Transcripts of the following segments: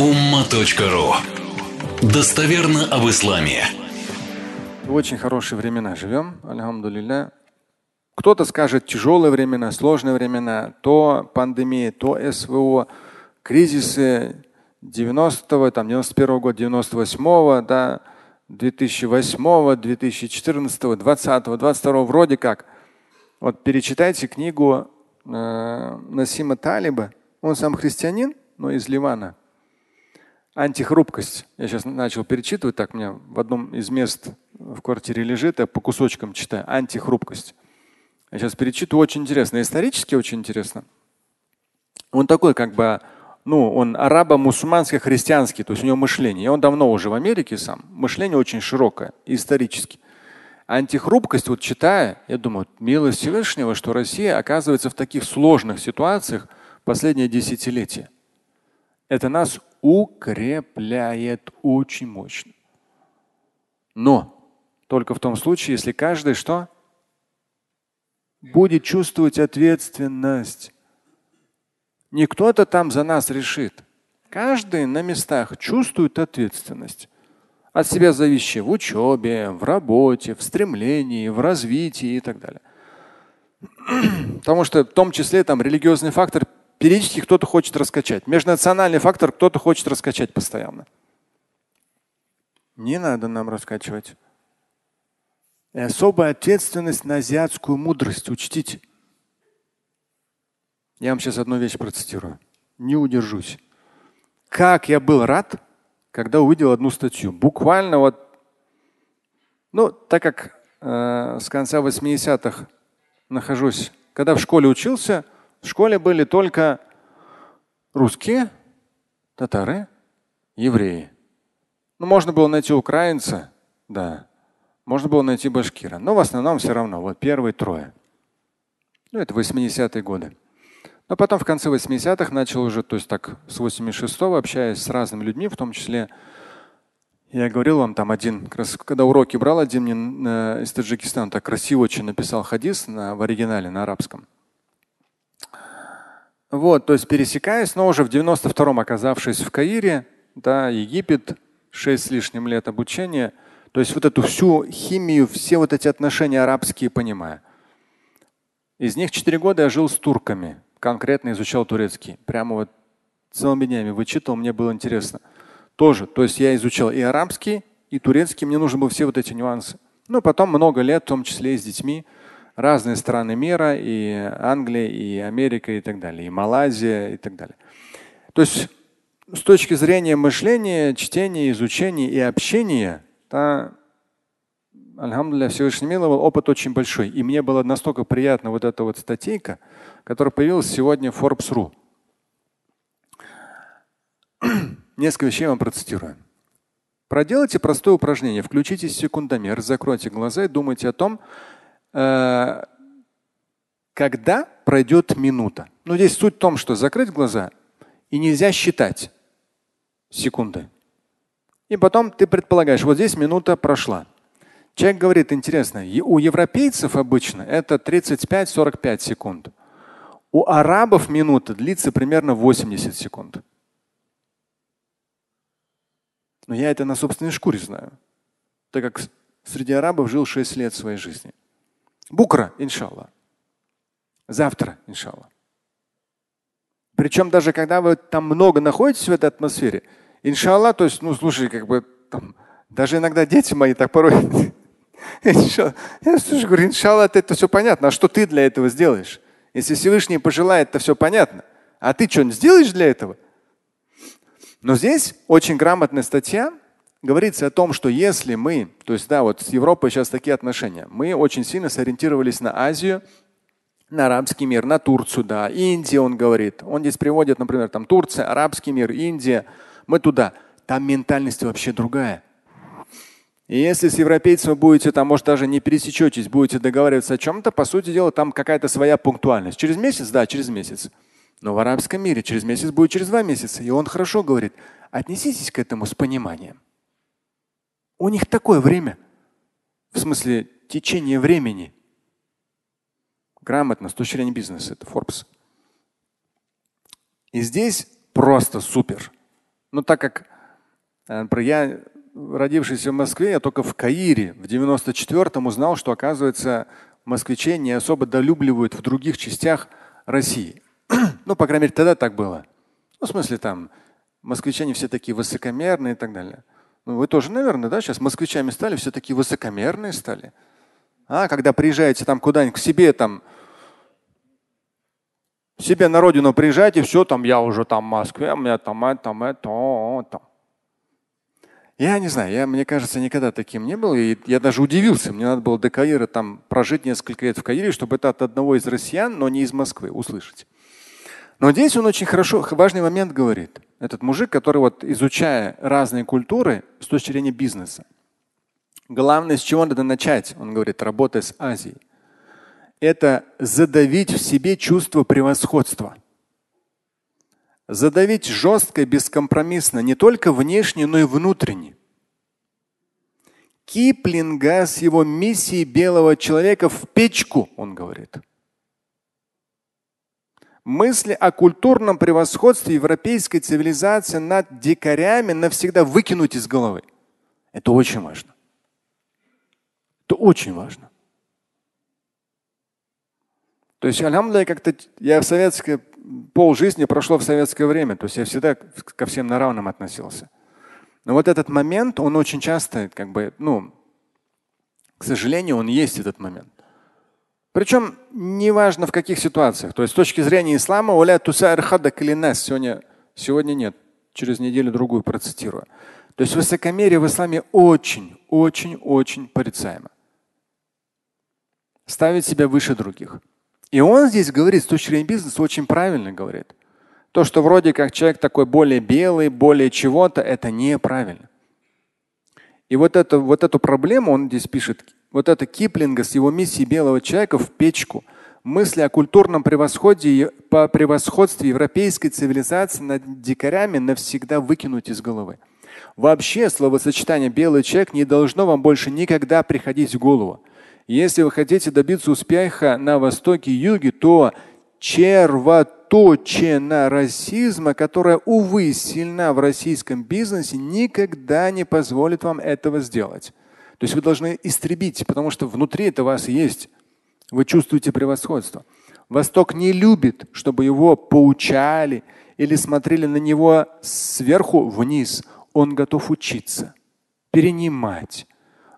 umma.ru Достоверно об исламе. Очень хорошие времена живем, алямдулилля. Кто-то скажет тяжелые времена, сложные времена, то пандемия, то СВО, кризисы 90-го, там 91-го года, 98-го, да, 2008-го, 2014-го, 20-го, 22-го вроде как. Вот перечитайте книгу э, Насима Талиба. Он сам христианин, но из Ливана. Антихрупкость. Я сейчас начал перечитывать, так у меня в одном из мест в квартире лежит, я по кусочкам читаю. Антихрупкость. Я сейчас перечитываю, очень интересно. Исторически очень интересно. Он такой как бы, ну, он арабо-мусульманско-христианский, то есть у него мышление. И он давно уже в Америке сам. Мышление очень широкое, исторически. Антихрупкость, вот читая, я думаю, милость Всевышнего, что Россия оказывается в таких сложных ситуациях последнее десятилетие. Это нас укрепляет очень мощно. Но только в том случае, если каждый что? Будет чувствовать ответственность. Не кто-то там за нас решит. Каждый на местах чувствует ответственность от себя зависящее в учебе, в работе, в стремлении, в развитии и так далее. Потому что в том числе там религиозный фактор периодически кто-то хочет раскачать. Межнациональный фактор кто-то хочет раскачать постоянно. Не надо нам раскачивать. И особая ответственность на азиатскую мудрость. Учтите. Я вам сейчас одну вещь процитирую. Не удержусь. Как я был рад, когда увидел одну статью. Буквально вот, ну, так как э, с конца 80-х нахожусь, когда в школе учился, в школе были только русские, татары, евреи. Ну, можно было найти украинца, да. Можно было найти башкира. Но в основном все равно, вот первые трое. Ну, это 80-е годы. Но потом в конце 80-х начал уже, то есть так с 86-го общаясь с разными людьми, в том числе я говорил вам там один, как раз, когда уроки брал, один мне э, из Таджикистана так красиво очень написал хадис на, в оригинале на арабском. Вот, то есть пересекаясь, но уже в 92-м оказавшись в Каире, да, Египет, шесть с лишним лет обучения, то есть вот эту всю химию, все вот эти отношения арабские понимая. Из них четыре года я жил с турками конкретно изучал турецкий. Прямо вот целыми днями вычитал, мне было интересно. Тоже, то есть я изучал и арабский, и турецкий, мне нужны были все вот эти нюансы. Ну, потом много лет, в том числе и с детьми, разные страны мира, и Англия, и Америка, и так далее, и Малайзия, и так далее. То есть с точки зрения мышления, чтения, изучения и общения, да, Альхамдулилля, Всевышний миловал, опыт очень большой. И мне было настолько приятно вот эта вот статейка, которая появилась сегодня в Forbes.ru. Несколько вещей вам процитирую. Проделайте простое упражнение. Включите секундомер, закройте глаза и думайте о том, э, когда пройдет минута. Но здесь суть в том, что закрыть глаза и нельзя считать секунды. И потом ты предполагаешь, вот здесь минута прошла. Человек говорит, интересно, у европейцев обычно это 35-45 секунд. У арабов минута длится примерно 80 секунд. Но я это на собственной шкуре знаю, так как среди арабов жил 6 лет своей жизни. Букра, иншаллах. Завтра, иншаллах. Причем даже когда вы там много находитесь в этой атмосфере, иншаллах, то есть, ну слушай, как бы там, даже иногда дети мои так порой. Я слушаю, говорю, иншаллах, это все понятно. А что ты для этого сделаешь? Если Всевышний пожелает, то все понятно. А ты что-нибудь сделаешь для этого? Но здесь очень грамотная статья. Говорится о том, что если мы, то есть да, вот с Европой сейчас такие отношения, мы очень сильно сориентировались на Азию, на арабский мир, на Турцию, да, Индия, он говорит. Он здесь приводит, например, там Турция, арабский мир, Индия. Мы туда. Там ментальность вообще другая. И если с европейцами будете там, может, даже не пересечетесь, будете договариваться о чем-то, по сути дела, там какая-то своя пунктуальность. Через месяц, да, через месяц. Но в арабском мире через месяц будет через два месяца. И он хорошо говорит, отнеситесь к этому с пониманием. У них такое время. В смысле течение времени. Грамотно, с точки зрения бизнеса, это Forbes. И здесь просто супер. Ну, так как, э, например, я, родившийся в Москве, я только в Каире в 94-м узнал, что, оказывается, москвичей не особо долюбливают в других частях России. ну, по крайней мере, тогда так было. Ну, в смысле, там, москвичане все такие высокомерные и так далее. Ну, вы тоже, наверное, да, сейчас москвичами стали, все такие высокомерные стали. А когда приезжаете там куда-нибудь к себе, там, себе на родину приезжаете, все, там я уже там в Москве, у меня там это, там это. Я не знаю, я, мне кажется, никогда таким не был. И я даже удивился. Мне надо было до Каира там прожить несколько лет в Каире, чтобы это от одного из россиян, но не из Москвы, услышать. Но здесь он очень хорошо, важный момент говорит. Этот мужик, который вот изучая разные культуры с точки зрения бизнеса. Главное, с чего надо начать, он говорит, работая с Азией. Это задавить в себе чувство превосходства. Задавить жестко, бескомпромиссно, не только внешне, но и внутренне. Киплинга с его миссией белого человека в печку, он говорит. Мысли о культурном превосходстве европейской цивилизации над дикарями навсегда выкинуть из головы. Это очень важно. Это очень важно. То есть, альхамдулillah, как-то я в советское пол жизни прошло в советское время. То есть я всегда ко всем на равном относился. Но вот этот момент, он очень часто, как бы, ну, к сожалению, он есть этот момент. Причем неважно в каких ситуациях. То есть с точки зрения ислама, сегодня, сегодня нет, через неделю-другую процитирую. То есть высокомерие в исламе очень, очень, очень порицаемо ставить себя выше других. И он здесь говорит, с точки зрения бизнеса, очень правильно говорит. То, что вроде как человек такой более белый, более чего-то, это неправильно. И вот, это, вот эту проблему он здесь пишет, вот это Киплинга с его миссией белого человека в печку. Мысли о культурном превосходе, по превосходстве европейской цивилизации над дикарями навсегда выкинуть из головы. Вообще словосочетание белый человек не должно вам больше никогда приходить в голову. Если вы хотите добиться успеха на Востоке и Юге, то червоточина расизма, которая, увы, сильна в российском бизнесе, никогда не позволит вам этого сделать. То есть вы должны истребить, потому что внутри это вас есть. Вы чувствуете превосходство. Восток не любит, чтобы его поучали или смотрели на него сверху вниз. Он готов учиться, перенимать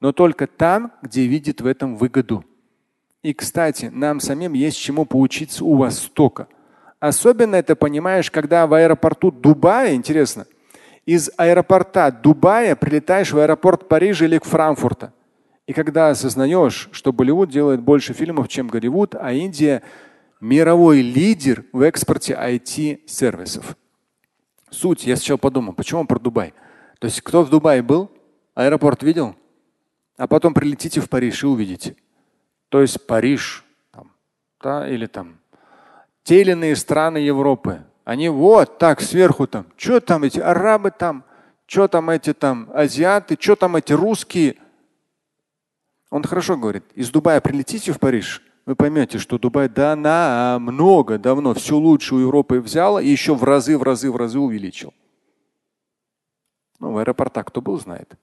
но только там, где видит в этом выгоду. И, кстати, нам самим есть чему поучиться у Востока. Особенно это понимаешь, когда в аэропорту Дубая, интересно, из аэропорта Дубая прилетаешь в аэропорт Парижа или Франкфурта. И когда осознаешь, что Болливуд делает больше фильмов, чем Голливуд, а Индия мировой лидер в экспорте IT-сервисов. Суть, я сначала подумал, почему про Дубай? То есть кто в Дубае был? Аэропорт видел? а потом прилетите в Париж и увидите. То есть Париж, там, да, или там те или иные страны Европы, они вот так сверху там, что там эти арабы там, что там эти там азиаты, что там эти русские. Он хорошо говорит, из Дубая прилетите в Париж, вы поймете, что Дубай да намного давно все лучше у Европы взял и еще в разы, в разы, в разы увеличил. Ну, в аэропортах кто был, знает.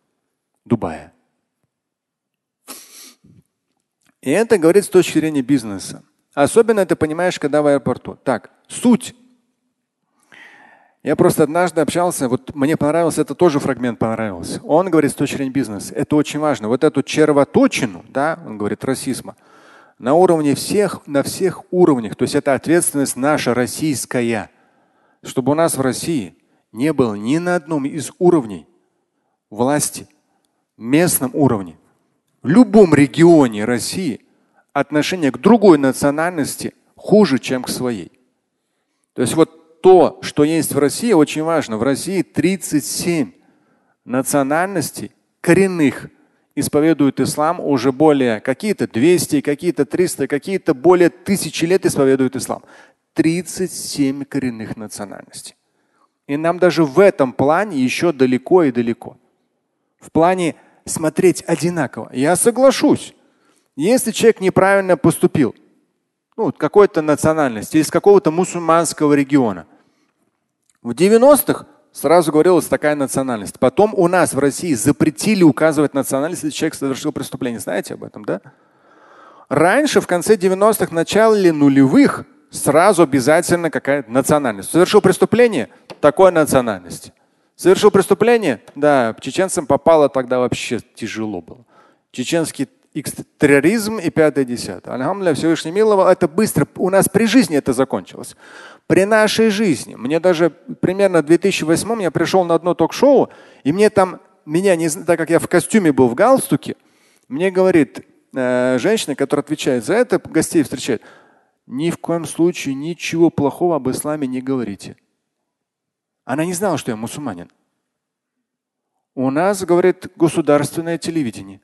Дубая. И это говорит с точки зрения бизнеса. Особенно это понимаешь, когда в аэропорту. Так, суть. Я просто однажды общался, вот мне понравился, это тоже фрагмент понравился. Он говорит с точки зрения бизнеса. Это очень важно. Вот эту червоточину, да, он говорит, расизма, на уровне всех, на всех уровнях. То есть это ответственность наша российская. Чтобы у нас в России не было ни на одном из уровней власти, местном уровне, в любом регионе России отношение к другой национальности хуже, чем к своей. То есть вот то, что есть в России, очень важно. В России 37 национальностей коренных исповедуют ислам уже более какие-то 200, какие-то 300, какие-то более тысячи лет исповедуют ислам. 37 коренных национальностей. И нам даже в этом плане еще далеко и далеко. В плане смотреть одинаково. Я соглашусь. Если человек неправильно поступил, ну, какой-то национальности, из какого-то мусульманского региона, в 90-х сразу говорилось такая национальность. Потом у нас в России запретили указывать национальность, если человек совершил преступление. Знаете об этом, да? Раньше, в конце 90-х, начале нулевых, сразу обязательно какая-то национальность. Совершил преступление – такой национальности. Совершил преступление? Да, чеченцам попало тогда вообще тяжело было. Чеченский терроризм и пятое десятое. Алхамдулillah, Всевышний миловал, это быстро, у нас при жизни это закончилось. При нашей жизни, мне даже примерно в 2008 я пришел на одно ток-шоу, и мне там, меня, не, так как я в костюме был, в галстуке, мне говорит э, женщина, которая отвечает за это, гостей встречает, ни в коем случае ничего плохого об исламе не говорите. Она не знала, что я мусульманин. У нас, говорит, государственное телевидение.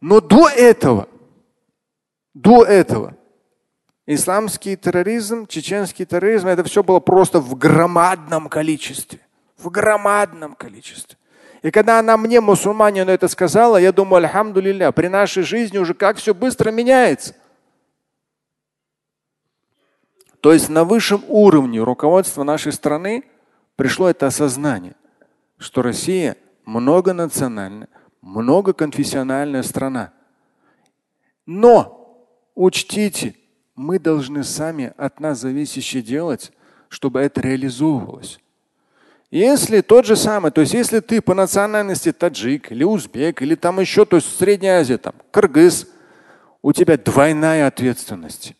Но до этого, до этого, исламский терроризм, чеченский терроризм, это все было просто в громадном количестве. В громадном количестве. И когда она мне, мусульманину, это сказала, я думаю, альхамдулилля, при нашей жизни уже как все быстро меняется. То есть на высшем уровне руководства нашей страны пришло это осознание, что Россия многонациональная, многоконфессиональная страна. Но учтите, мы должны сами от нас зависящее делать, чтобы это реализовывалось. Если тот же самый, то есть если ты по национальности таджик или узбек, или там еще, то есть Средняя Азия, там, кыргыз, у тебя двойная ответственность.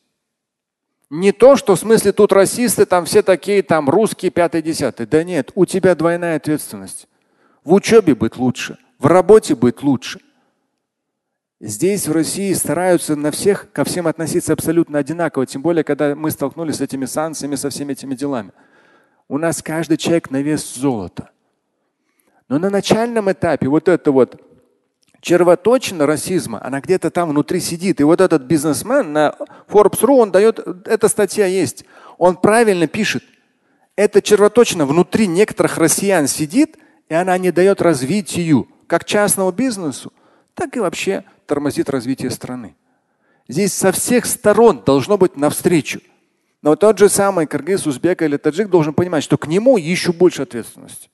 Не то, что в смысле тут расисты, там все такие, там русские, пятый, десятый. Да нет, у тебя двойная ответственность. В учебе быть лучше, в работе быть лучше. Здесь, в России, стараются на всех, ко всем относиться абсолютно одинаково, тем более, когда мы столкнулись с этими санкциями, со всеми этими делами. У нас каждый человек на вес золота. Но на начальном этапе вот это вот червоточина расизма, она где-то там внутри сидит. И вот этот бизнесмен на Forbes.ru, он дает, эта статья есть, он правильно пишет. Эта червоточина внутри некоторых россиян сидит, и она не дает развитию как частному бизнесу, так и вообще тормозит развитие страны. Здесь со всех сторон должно быть навстречу. Но тот же самый кыргыз, узбек или таджик должен понимать, что к нему еще больше ответственности.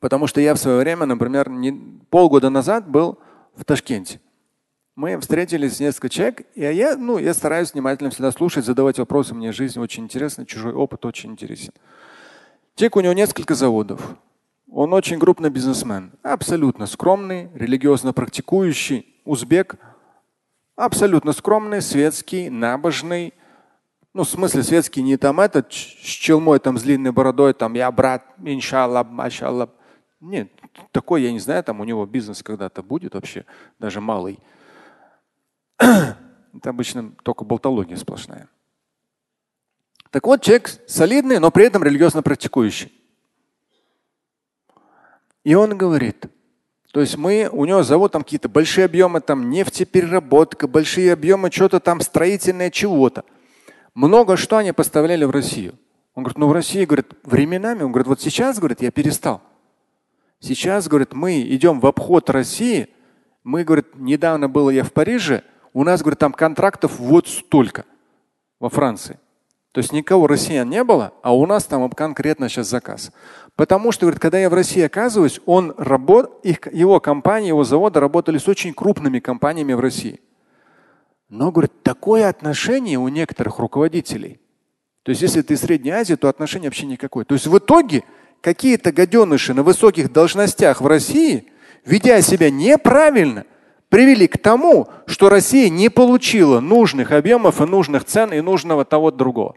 Потому что я в свое время, например, не, полгода назад был в Ташкенте. Мы встретились с несколько человек, и я, ну, я стараюсь внимательно всегда слушать, задавать вопросы. Мне жизнь очень интересна, чужой опыт очень интересен. Человек, у него несколько заводов. Он очень крупный бизнесмен, абсолютно скромный, религиозно практикующий, узбек, абсолютно скромный, светский, набожный. Ну, в смысле светский не там этот с челмой, там с длинной бородой, там я брат, иншаллах, машаллах. Нет, такой, я не знаю, там у него бизнес когда-то будет вообще, даже малый. Это обычно только болтология сплошная. Так вот, человек солидный, но при этом религиозно практикующий. И он говорит, то есть мы, у него завод там какие-то большие объемы, там нефтепереработка, большие объемы, что-то там строительное чего-то. Много что они поставляли в Россию. Он говорит, ну в России, говорит, временами, он говорит, вот сейчас, говорит, я перестал. Сейчас, говорит, мы идем в обход России. Мы, говорит, недавно было я в Париже, у нас, говорит, там контрактов вот столько во Франции. То есть никого россиян не было, а у нас там конкретно сейчас заказ. Потому что, говорит, когда я в России оказываюсь, он работ, их, его компания, его заводы работали с очень крупными компаниями в России. Но, говорит, такое отношение у некоторых руководителей. То есть, если ты из Средней Азии, то отношение вообще никакое. То есть в итоге какие-то гаденыши на высоких должностях в России, ведя себя неправильно, привели к тому, что Россия не получила нужных объемов и нужных цен и нужного того другого.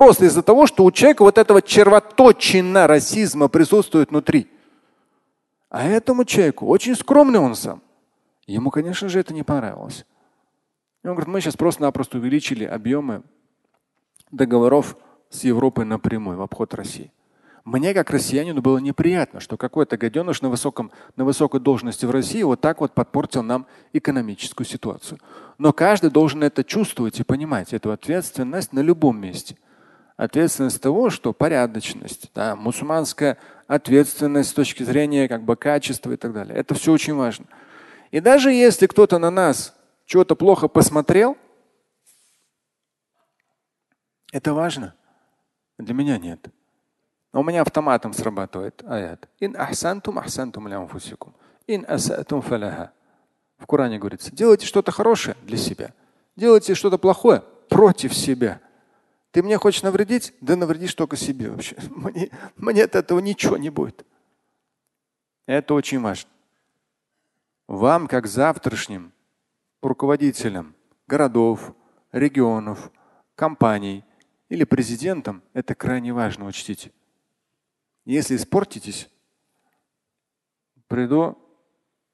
Просто из-за того, что у человека вот этого червоточина расизма присутствует внутри. А этому человеку очень скромный он сам. Ему, конечно же, это не понравилось. И он говорит, мы сейчас просто-напросто увеличили объемы договоров с Европой напрямую в обход России. Мне, как россиянину, было неприятно, что какой-то гаденыш на, высоком, на высокой должности в России вот так вот подпортил нам экономическую ситуацию. Но каждый должен это чувствовать и понимать, эту ответственность на любом месте. Ответственность того, что порядочность, да, мусульманская ответственность с точки зрения как бы качества и так далее. Это все очень важно. И даже если кто-то на нас чего-то плохо посмотрел, это важно. Для меня нет. У меня автоматом срабатывает аят. Ин ахсантум ахсантум лямфусикум. Ин асатум фаляха. В Коране говорится, делайте что-то хорошее для себя. Делайте что-то плохое против себя. Ты мне хочешь навредить? Да навредишь только себе вообще. Мне, мне от этого ничего не будет. Это очень важно. Вам, как завтрашним руководителям городов, регионов, компаний или президентам, это крайне важно, учтите. Если испортитесь, приду,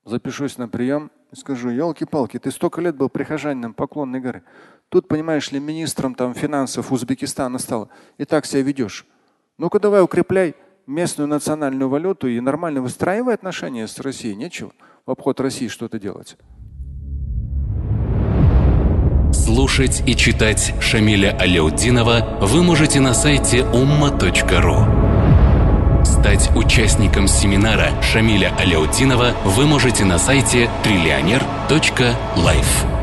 запишусь на прием и скажу, елки-палки, ты столько лет был прихожанином Поклонной горы. Тут, понимаешь ли, министром там, финансов Узбекистана стал. И так себя ведешь. Ну-ка давай укрепляй местную национальную валюту и нормально выстраивай отношения с Россией. Нечего в обход России что-то делать. Слушать и читать Шамиля Аляутдинова вы можете на сайте umma.ru. Стать участником семинара Шамиля Аляутдинова вы можете на сайте триллионер.life.